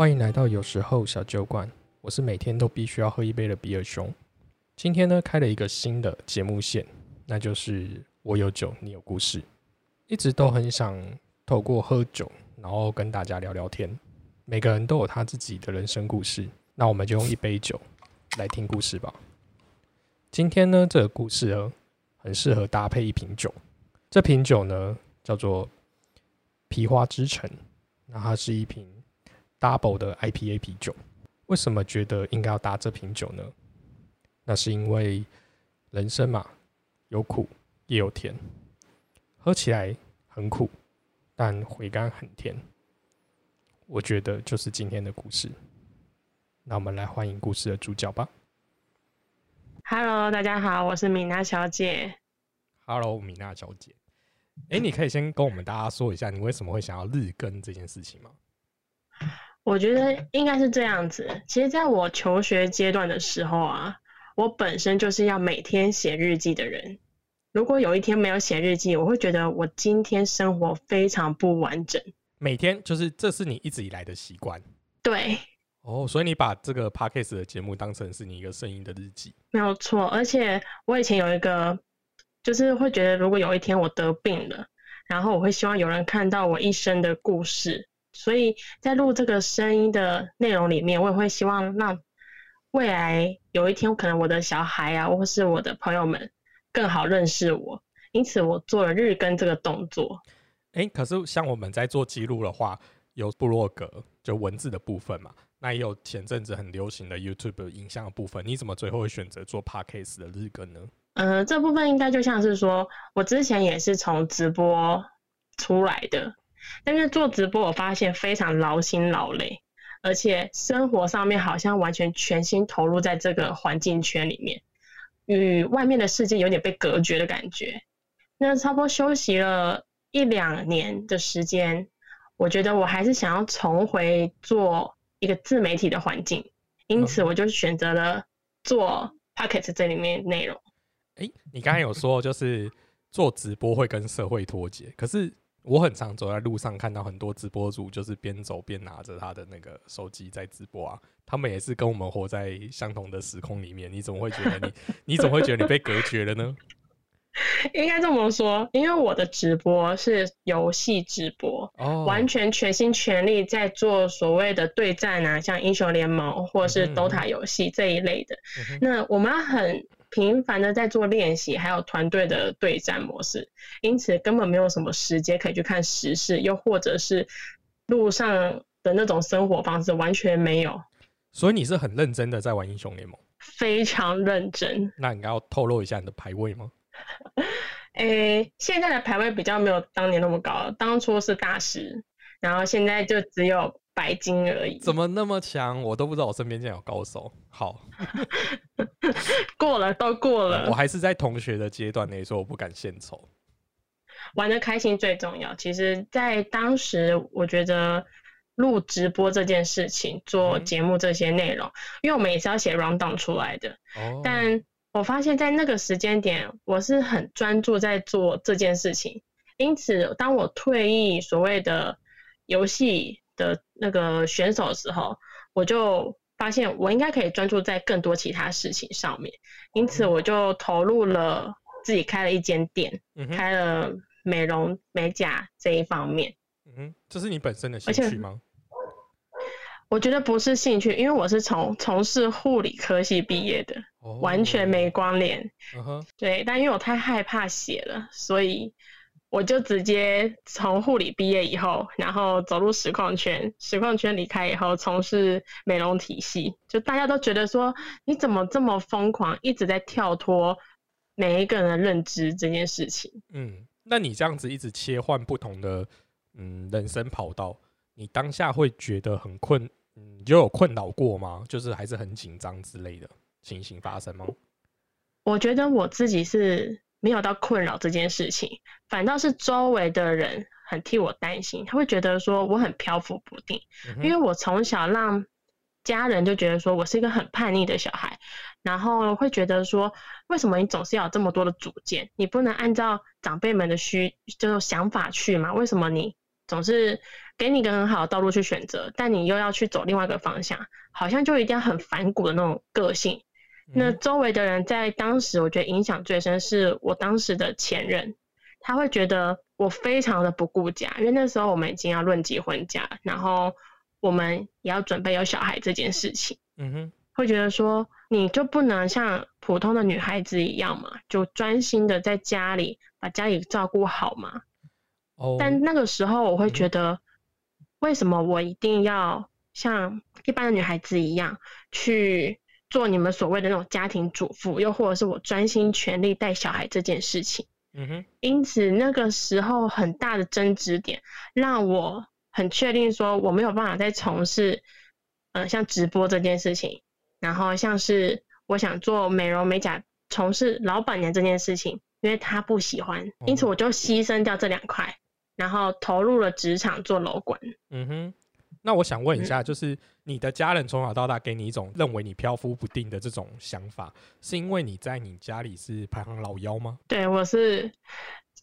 欢迎来到有时候小酒馆，我是每天都必须要喝一杯的比尔熊。今天呢，开了一个新的节目线，那就是我有酒，你有故事。一直都很想透过喝酒，然后跟大家聊聊天。每个人都有他自己的人生故事，那我们就用一杯酒来听故事吧。今天呢，这个故事呢，很适合搭配一瓶酒。这瓶酒呢，叫做皮花之城，那它是一瓶 double 的 IPA 啤酒。为什么觉得应该要搭这瓶酒呢？那是因为人生嘛，有苦也有甜，喝起来很苦，但回甘很甜。我觉得就是今天的故事。那我们来欢迎故事的主角吧。Hello，大家好，我是米娜小姐。Hello，米娜小姐。哎、你可以先跟我们大家说一下，你为什么会想要日更这件事情吗？我觉得应该是这样子。其实，在我求学阶段的时候啊，我本身就是要每天写日记的人。如果有一天没有写日记，我会觉得我今天生活非常不完整。每天就是这是你一直以来的习惯对，哦，所以你把这个 podcast 的节目当成是你一个声音的日记。没有错。而且我以前有一个，就是会觉得，如果有一天我得病了，然后我会希望有人看到我一生的故事。所以在录这个声音的内容里面，我也会希望让未来有一天，可能我的小孩啊，或是我的朋友们更好认识我。因此，我做了日更这个动作。哎、可是像我们在做记录的话，有部落格就文字的部分嘛，那也有前阵子很流行的 YouTube 影像的部分，你怎么最后会选择做 podcast 的日更呢？呃，这部分应该就像是说，我之前也是从直播出来的，但是做直播我发现非常劳心劳累，而且生活上面好像完全全心投入在这个环境圈里面，与外面的世界有点被隔绝的感觉。那差不多休息了一两年的时间，我觉得我还是想要重回做一个自媒体的环境，因此我就选择了做 Pocket 这里面内容。哎、你刚才有说就是做直播会跟社会脱节，可是我很常走在路上看到很多直播主就是边走边拿着他的那个手机在直播啊，他们也是跟我们活在相同的时空里面，你怎么会觉得你 你怎么会觉得你被隔绝了呢？应该这么说，因为我的直播是游戏直播，哦，完全全心全力在做所谓的对战啊，像英雄联盟或是 DOTA 游戏这一类的。那我们要很频繁的在做练习，还有团队的对战模式，因此根本没有什么时间可以去看时事，又或者是路上的那种生活方式，完全没有，所以你是很认真的在玩英雄联盟，非常认真。那你要透露一下你的排位吗？诶，现在的排位比较没有当年那么高了，当初是大师，然后现在就只有白金而已。怎么那么强？我都不知道我身边竟然有高手。好，过了都过了我，还是在同学的阶段内，所以我不敢献丑。玩的开心最重要。其实，在当时，我觉得录直播这件事情，做嗯节目这些内容，因为我们也是要写 round down 出来的，哦，但我发现，在那个时间点，我是很专注在做这件事情。因此，当我退役所谓的游戏的那个选手的时候，我就发现我应该可以专注在更多其他事情上面。因此，我就投入了自己开了一间店，嗯，开了美容美甲这一方面。嗯哼，这是你本身的兴趣吗？我觉得不是兴趣，因为我是从从事护理科系毕业的，哦完全没。关联。对，但因为我太害怕血了，所以我就直接从护理毕业以后，然后走入实况圈，实况圈离开以后，从事美容体系。就大家都觉得说，你怎么这么疯狂，一直在跳脱每一个人的认知这件事情。嗯，那你这样子一直切换不同的嗯人生跑道，你当下会觉得很困，嗯，就有困扰过吗？就是还是很紧张之类的情形发生吗？我觉得我自己是没有到困扰这件事情，反倒是周围的人很替我担心，他会觉得说我很漂浮不定。嗯因为我从小让家人就觉得说我是一个很叛逆的小孩，然后会觉得说，为什么你总是要有这么多的主见？你不能按照长辈们的需就是想法去嘛？为什么你总是给你一个很好的道路去选择，但你又要去走另外一个方向，好像就一定要很反骨的那种个性。那周围的人在当时，我觉得影响最深是我当时的前任，他会觉得我非常的不顾家，因为那时候我们已经要论及婚嫁，然后我们也要准备有小孩这件事情。嗯哼，会觉得说你就不能像普通的女孩子一样嘛，就专心的在家里把家里照顾好嘛。哦。但那个时候我会觉得，为什么我一定要像一般的女孩子一样去？做你们所谓的那种家庭主妇，又或者是我专心全力带小孩这件事情，嗯哼。因此那个时候很大的争执点，让我很确定说我没有办法再从事，呃，像直播这件事情，然后像是我想做美容美甲，从事老板娘这件事情，因为他不喜欢，因此我就牺牲掉这两块，然后投入了职场做楼管。嗯哼。那我想问一下，就是你的家人从小到大给你一种认为你漂浮不定的这种想法，是因为你在你家里是排行老幺吗？对，我是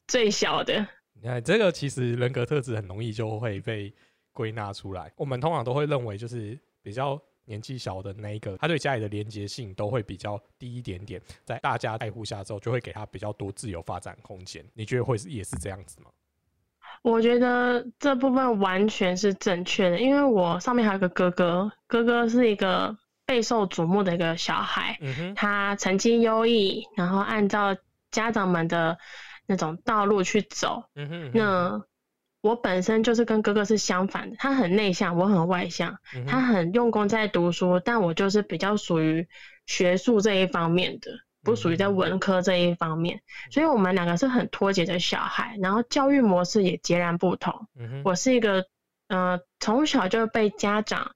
最小的。你看，这个其实人格特质很容易就会被归纳出来。我们通常都会认为，就是比较年纪小的那一个，他对家里的连接性都会比较低一点点，在大家爱护下之后，就会给他比较多自由发展空间。你觉得会是也是这样子吗？我觉得这部分完全是正确的，因为我上面还有个哥哥，哥哥是一个备受瞩目的一个小孩，他成绩优异，然后按照家长们的那种道路去走。那我本身就是跟哥哥是相反的，他很内向，我很外向，他很用功在读书，但我就是比较属于学术这一方面的。不属于在文科这一方面，所以我们两个是很脱节的小孩，然后教育模式也截然不同。我是一个，呃，从小就被家长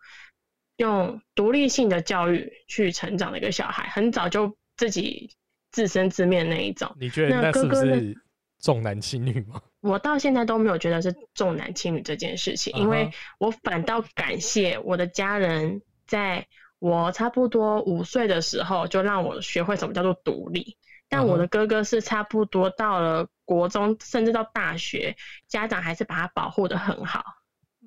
用独立性的教育去成长的一个小孩，很早就自己自生自灭那一种。你觉得那是不是重男轻女吗？我到现在都没有觉得是重男轻女这件事情，因为我反倒感谢我的家人在。我差不多五岁的时候就让我学会什么叫做独立，但我的哥哥是差不多到了国中，甚至到大学，家长还是把他保护的很好。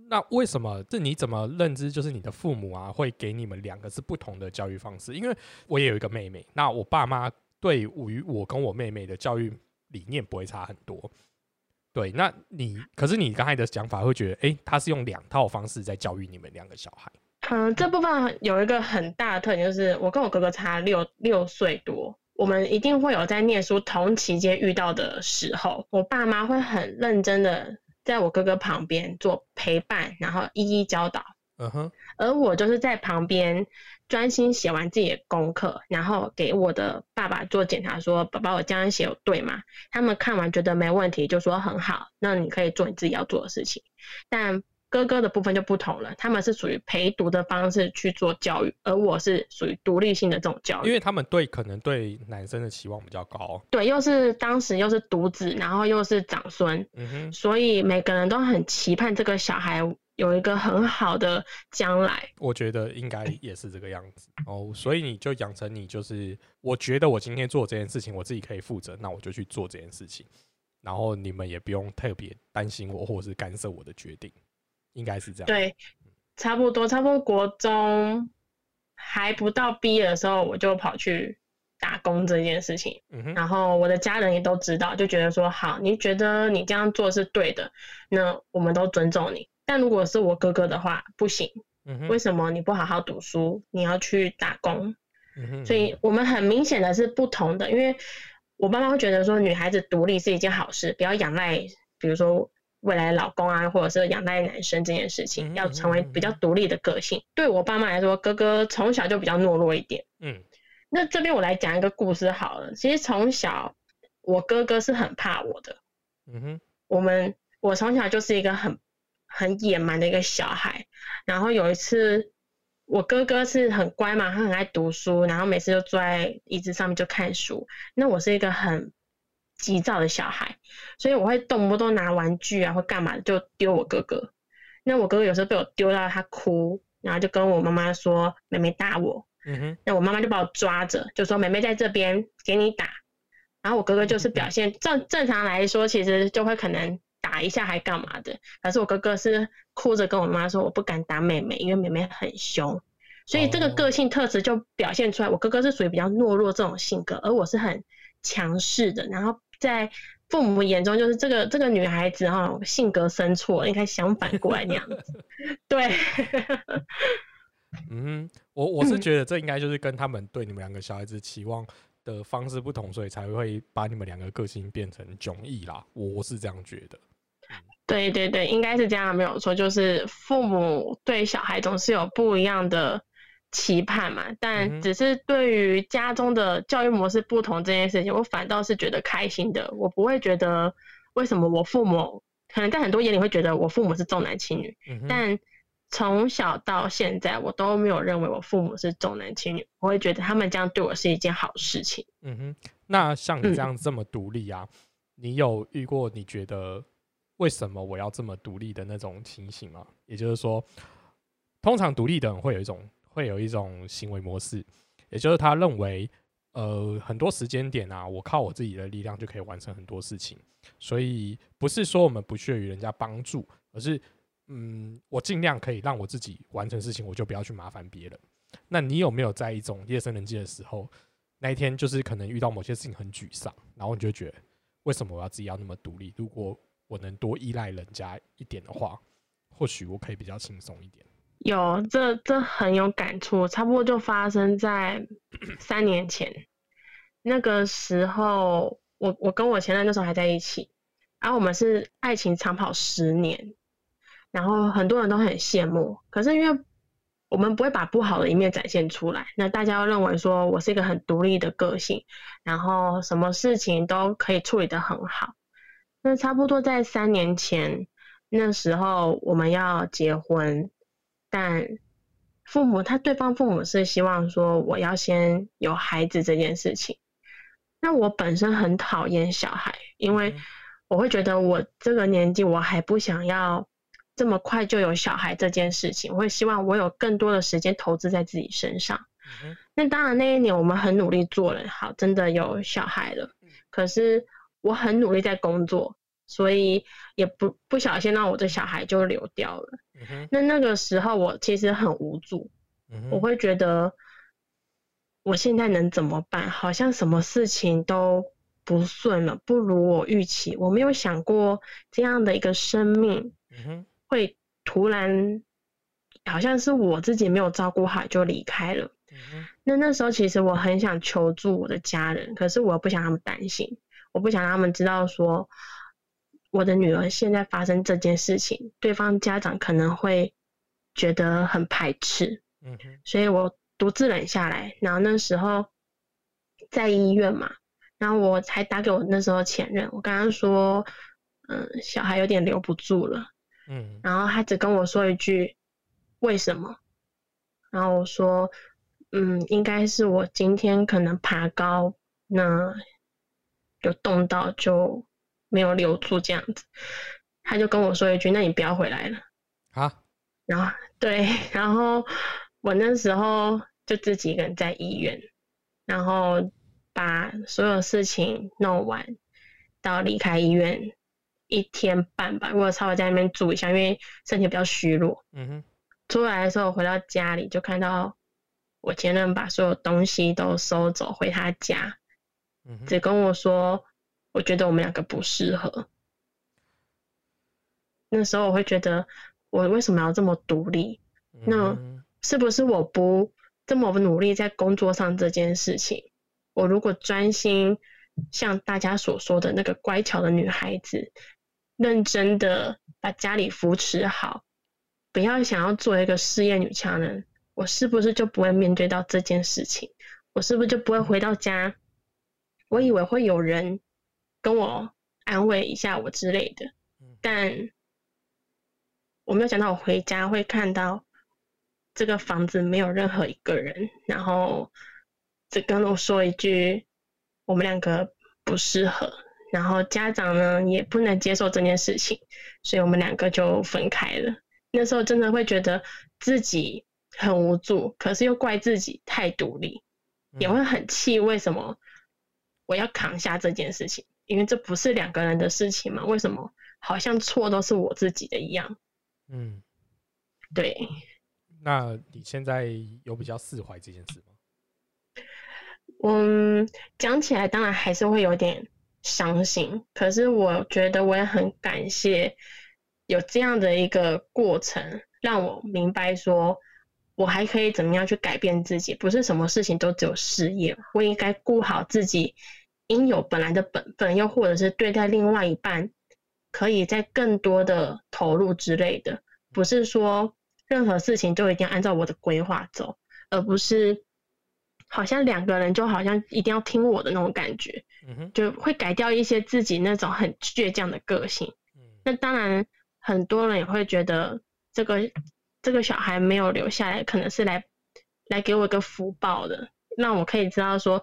那为什么？这你怎么认知？就是你的父母啊，会给你们两个是不同的教育方式？因为我也有一个妹妹，那我爸妈对于我跟我妹妹的教育理念不会差很多。对，那你可是你刚才的想法会觉得，哎，他是用两套方式在教育你们两个小孩。嗯，这部分有一个很大的特点，就是我跟我哥哥差六六岁多，我们一定会有在念书同期间遇到的时候，我爸妈会很认真的在我哥哥旁边做陪伴，然后一一教导。嗯哼，而我就是在旁边专心写完自己的功课，然后给我的爸爸做检查，说爸爸我这样写有对吗？他们看完觉得没问题，就说很好，那你可以做你自己要做的事情，但。哥哥的部分就不同了，他们是属于陪读的方式去做教育，而我是属于独立性的这种教育。因为他们对可能对男生的期望比较高。对，又是当时又是独子，然后又是长孙，嗯哼，所以每个人都很期盼这个小孩有一个很好的将来。我觉得应该也是这个样子哦，所以你就养成你就是，我觉得我今天做这件事情，我自己可以负责，那我就去做这件事情，然后你们也不用特别担心我或者是干涉我的决定。应该是这样。对，差不多，差不多国中还不到毕业的时候，我就跑去打工这件事情。嗯。然后我的家人也都知道，就觉得说好，你觉得你这样做是对的，那我们都尊重你。但如果是我哥哥的话，不行。嗯。为什么你不好好读书，你要去打工？所以我们很明显的是不同的，因为我爸妈会觉得说，女孩子独立是一件好事，不要仰赖，比如说。未来老公啊，或者是养大男生这件事情，要成为比较独立的个性。对我爸妈来说，哥哥从小就比较懦弱一点。嗯，那这边我来讲一个故事好了。其实从小我哥哥是很怕我的。嗯哼，我们我从小就是一个很很野蛮的一个小孩。然后有一次，我哥哥是很乖嘛，他很爱读书，然后每次就坐在椅子上面就看书。那我是一个很。急躁的小孩，所以我会动不动拿玩具啊，或干嘛就丢我哥哥。那我哥哥有时候被我丢到他哭，然后就跟我妈妈说：“妹妹打我。”嗯哼。那我妈妈就把我抓着，就说：“妹妹在这边，给你打。”然后我哥哥就是表现正正常来说，其实就会可能打打一下还干嘛的。可是我哥哥是哭着跟我妈说，我不敢打妹妹，因为妹妹很凶。所以这个个性特质就表现出来，我哥哥是属于比较懦弱这种性格，而我是很强势的。然后在父母眼中，就是这个这个女孩子哈，性格生错，应该相反过来那样子。对。嗯，我我是觉得这应该就是跟他们对你们两个小孩子期望的方式不同，所以才会把你们两个个性变成迥异啦。我是这样觉得。对对对，应该是这样，没有错。就是父母对小孩总是有不一样的期盼嘛，但只是对于家中的教育模式不同这件事情，我反倒是觉得开心的。我不会觉得为什么我父母可能在很多眼里会觉得我父母是重男轻女，但。从小到现在，我都没有认为我父母是重男轻女，我会觉得他们这样对我是一件好事情。嗯哼，那像你这样这么独立啊，你有遇过你觉得为什么我要这么独立的那种情形吗？也就是说，通常独立的人会有一种会有一种行为模式，也就是他认为，呃，很多时间点啊，我靠我自己的力量就可以完成很多事情，所以不是说我们不屑于人家帮助，而是。嗯，我尽量可以让我自己完成事情，我就不要去麻烦别人。那你有没有在一种夜深人静的时候，那一天就是可能遇到某些事情很沮丧，然后你就觉得为什么我要自己要那么独立？如果我能多依赖人家一点的话，或许我可以比较轻松一点。有，这这很有感触，差不多就发生在三年前。那个时候，我我跟我前任那时候还在一起，然后我们是爱情长跑十年。然后很多人都很羡慕，可是因为我们不会把不好的一面展现出来，那大家要认为说我是一个很独立的个性，然后什么事情都可以处理得很好。那差不多在三年前，那时候我们要结婚，但父母他对方父母是希望说我要先有孩子这件事情。那我本身很讨厌小孩，因为我会觉得我这个年纪我还不想要。这么快就有小孩这件事情，我会希望我有更多的时间投资在自己身上。那当然那一年我们很努力做了，好，真的有小孩了。可是我很努力在工作，所以也不不小心让我的小孩就流掉了。那那个时候我其实很无助，我会觉得我现在能怎么办？好像什么事情都不顺了，不如我预期。我没有想过这样的一个生命。会突然好像是我自己没有照顾好就离开了。那那时候其实我很想求助我的家人，可是我不想他们担心，我不想让他们知道说我的女儿现在发生这件事情，对方家长可能会觉得很排斥。嗯所以我独自忍下来。然后那时候在医院嘛，然后我才打给我那时候前任，我跟他说，嗯，小孩有点留不住了。嗯，然后他只跟我说一句“为什么”，然后我说：“嗯，应该是我今天可能爬高，那有冻到就没有留住这样子。”他就跟我说一句：“那你不要回来了。”啊，然后对，然后我那时候就自己一个人在医院，然后把所有事情弄完，到离开医院。一天半吧，我稍微在那边住一下，因为身体比较虚弱。嗯哼。出来的时候回到家里，就看到我前任把所有东西都收走回他家，只跟我说，我觉得我们两个不适合。那时候我会觉得，我为什么要这么独立？那是不是我不这么努力在工作上这件事情？我如果专心像大家所说的那个乖巧的女孩子。认真的把家里扶持好，不要想要做一个事业女强人，我是不是就不会面对到这件事情？我是不是就不会回到家？我以为会有人跟我安慰一下我之类的，但我没有想到我回家会看到这个房子没有任何一个人，然后只跟我说一句我们两个不适合。然后家长呢也不能接受这件事情，所以我们两个就分开了。那时候真的会觉得自己很无助，可是又怪自己太独立，也会很气为什么我要扛下这件事情。因为这不是两个人的事情嘛，为什么好像错都是我自己的一样？嗯，对，那你现在有比较释怀这件事吗？嗯，讲起来当然还是会有点伤心，可是我觉得我也很感谢有这样的一个过程，让我明白说，我还可以怎么样去改变自己，不是什么事情都只有事业，我应该顾好自己应有本来的本分，又或者是对待另外一半，可以在更多的投入之类的，不是说任何事情都一定要按照我的规划走，而不是。好像两个人就好像一定要听我的那种感觉，嗯，就会改掉一些自己那种很倔强的个性。嗯那当然，很多人也会觉得这个这个小孩没有留下来，可能是来来给我一个福报的，让我可以知道说，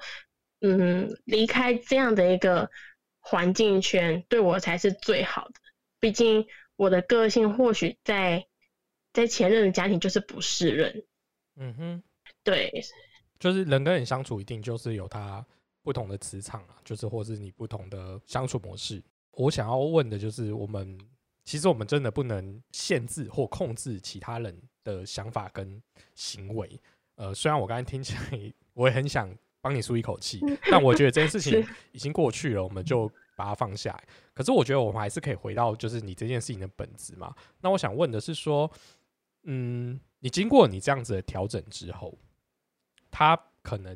嗯，离开这样的一个环境圈，对我才是最好的。毕竟我的个性或许在在前任的家庭就是不适任，嗯哼，对，就是人跟人相处一定就是有他不同的磁场啊，就是或是你不同的相处模式。我想要问的就是，我们其实我们真的不能限制或控制其他人的想法跟行为。呃，虽然我刚才听起来 我也很想帮你舒一口气，但我觉得这件事 情已经过去了，我们就把它放下来。可是我觉得我们还是可以回到就是你这件事情的本质嘛。那我想问的是说，嗯，你经过你这样子的调整之后，他可能，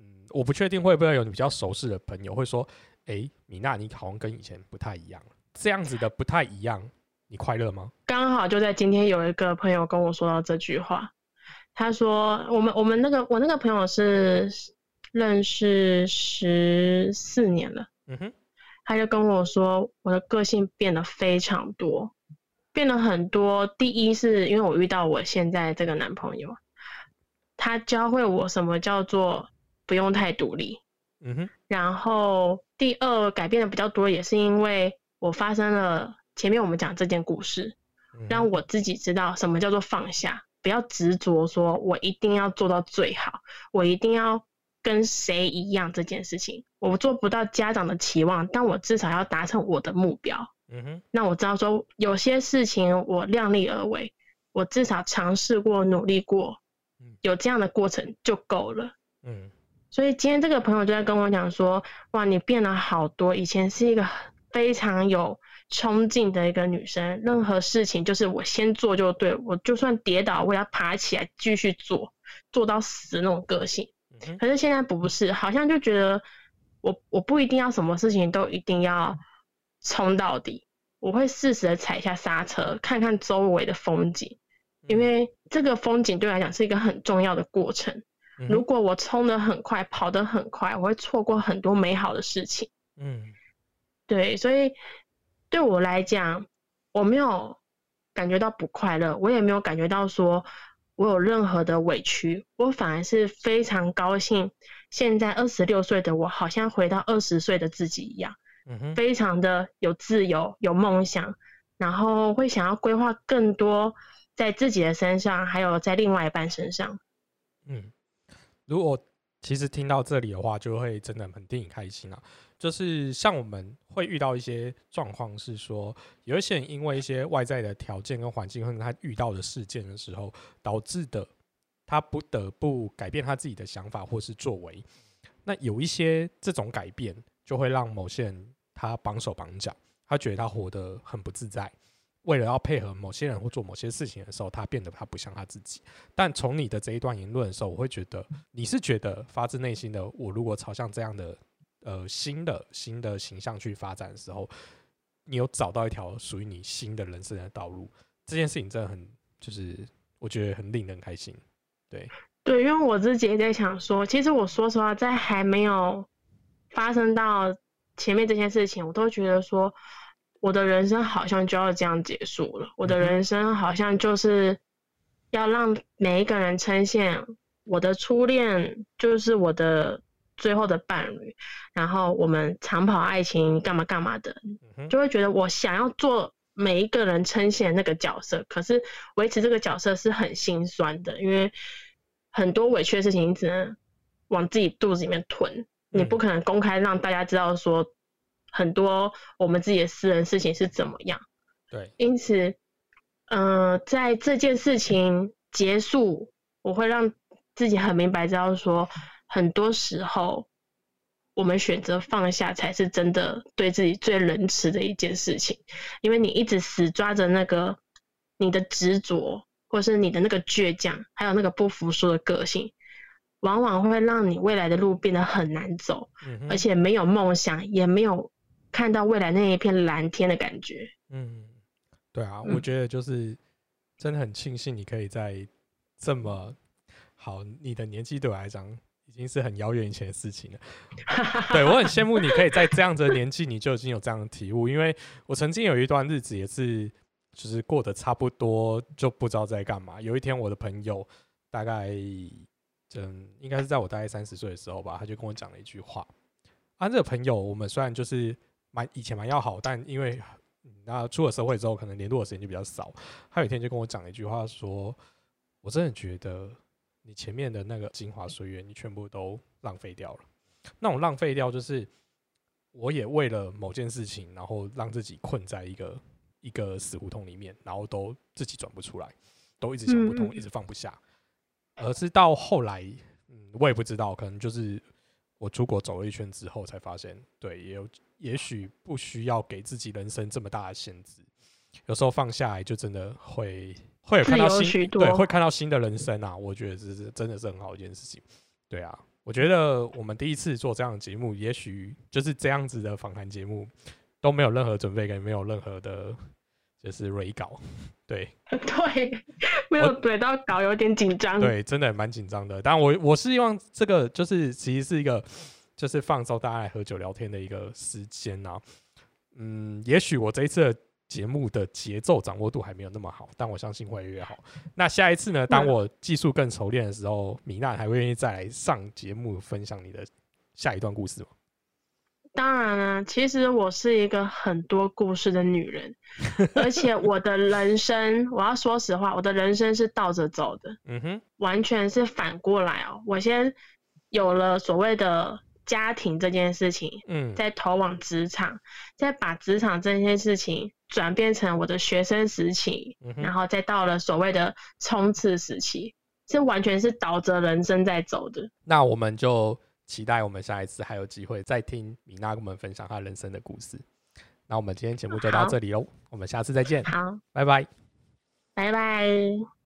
嗯，我不确定会不会有你比较熟识的朋友会说，诶，米娜，你好像跟以前不太一样了。这样子的不太一样，你快乐吗？刚好就在今天有一个朋友跟我说到这句话，他说我们我们那个我那个朋友是认识十四年了，嗯哼，他就跟我说我的个性变得非常多，变得很多。第一是因为我遇到我现在这个男朋友，他教会我什么叫做不用太独立，嗯哼，然后第二改变的比较多，也是因为我发生了前面我们讲这件故事，嗯让我自己知道什么叫做放下，不要执着说我一定要做到最好，我一定要跟谁一样这件事情，我做不到家长的期望，但我至少要达成我的目标。嗯哼，那我知道说有些事情我量力而为，我至少尝试过、努力过嗯，有这样的过程就够了。嗯所以今天这个朋友就在跟我讲说，哇，你变了好多，以前是一个非常有冲劲的一个女生，任何事情就是我先做就对，我就算跌倒我也要爬起来继续做，做到死那种个性。可是现在不是，好像就觉得我我不一定要什么事情都一定要冲到底，我会适时的踩一下刹车，看看周围的风景，因为这个风景对我来讲是一个很重要的过程。如果我冲得很快，跑得很快，我会错过很多美好的事情。嗯。对，所以对我来讲，我没有感觉到不快乐，我也没有感觉到说我有任何的委屈，我反而是非常高兴。现在二十六岁的我，好像回到二十岁的自己一样，非常的有自由、有梦想，然后会想要规划更多在自己的身上，还有在另外一半身上。嗯，如果其实听到这里的话，就会真的很替你开心啊。就是像我们会遇到一些状况，是说有一些人因为一些外在的条件跟环境，或者他遇到的事件的时候，导致的他不得不改变他自己的想法或是作为。那有一些这种改变，就会让某些人他绑手绑脚，他觉得他活得很不自在。为了要配合某些人或做某些事情的时候，他变得他不像他自己。但从你的这一段言论的时候，我会觉得你是觉得发自内心的，我如果朝向这样的呃新的新的形象去发展的时候，你有找到一条属于你新的人生的道路，这件事情真的很就是我觉得很令人开心。对，对，因为我自己也在想说，其实我说实话，在还没有发生到前面这件事情，我都觉得说，我的人生好像就要这样结束了。我的人生好像就是要让每一个人呈现我的初恋就是我的最后的伴侣，然后我们长跑爱情干嘛干嘛的，就会觉得我想要做每一个人呈现那个角色，可是维持这个角色是很心酸的，因为很多委屈的事情你只能往自己肚子里面吞，你不嗯可能公开让大家知道说很多我们自己的私人事情是怎么样。对，因此，嗯，在这件事情结束，我会让自己很明白知道说，很多时候我们选择放下才是真的对自己最仁慈的一件事情，因为你一直死抓着那个你的执着。或是你的那个倔强，还有那个不服输的个性，往往会让你未来的路变得很难走，而且没有梦想，也没有看到未来那一片蓝天的感觉。嗯，对啊，我觉得就是真的很庆幸你可以在这么好，你的年纪对我来讲已已经是很遥远以前的事情了。对我很羡慕你可以在这样子的年纪你就已经有这样的体悟，因为我曾经有一段日子也是。就是过得差不多，就不知道在干嘛。有一天，我的朋友大概，嗯，应该是在我大概三十岁的时候吧，他就跟我讲了一句话。啊，这个朋友，我们虽然就是蛮以前蛮要好，但因为那出了社会之后，可能联络的时间就比较少。他有一天就跟我讲了一句话，说：“我真的觉得你前面的那个精华岁月，你全部都浪费掉了。那种浪费掉，就是我也为了某件事情，然后让自己困在一个。”一个死胡同里面，然后都自己转不出来，都一直想不通，一直放不下，而是到后来，嗯，我也不知道，可能就是我出国走了一圈之后，才发现，对，也有也许不需要给自己人生这么大的限制，有时候放下来，就真的会会有看到新，对，会看到新的人生啊！我觉得这是真的是很好一件事情，对啊，我觉得我们第一次做这样的节目，也许就是这样子的访谈节目，都没有任何准备，跟没有任何的。就是蕊稿，对 对，没有怼到稿，有点紧张。对，真的蛮紧张的。但我我是希望这个就是其实是一个就是放松大家来喝酒聊天的一个时间啊。嗯，也许我这一次的节目的节奏掌握度还没有那么好，但我相信会越好。那下一次呢？当我技术更熟练的时候，米娜还会愿意再来上节目分享你的下一段故事吗？当然了，其实我是一个很多故事的女人，而且我的人生，我要说实话，我的人生是倒着走的，嗯哼，完全是反过来哦。我先有了所谓的家庭这件事情，嗯，再投往职场，再把职场这件事情转变成我的学生时期，然后再到了所谓的冲刺时期，是完全是倒着人生在走的。那我们就。期待我们下一次还有机会再听米娜跟我们分享她人生的故事。那我们今天节目就到这里喽，我们下次再见。好，拜拜，拜拜。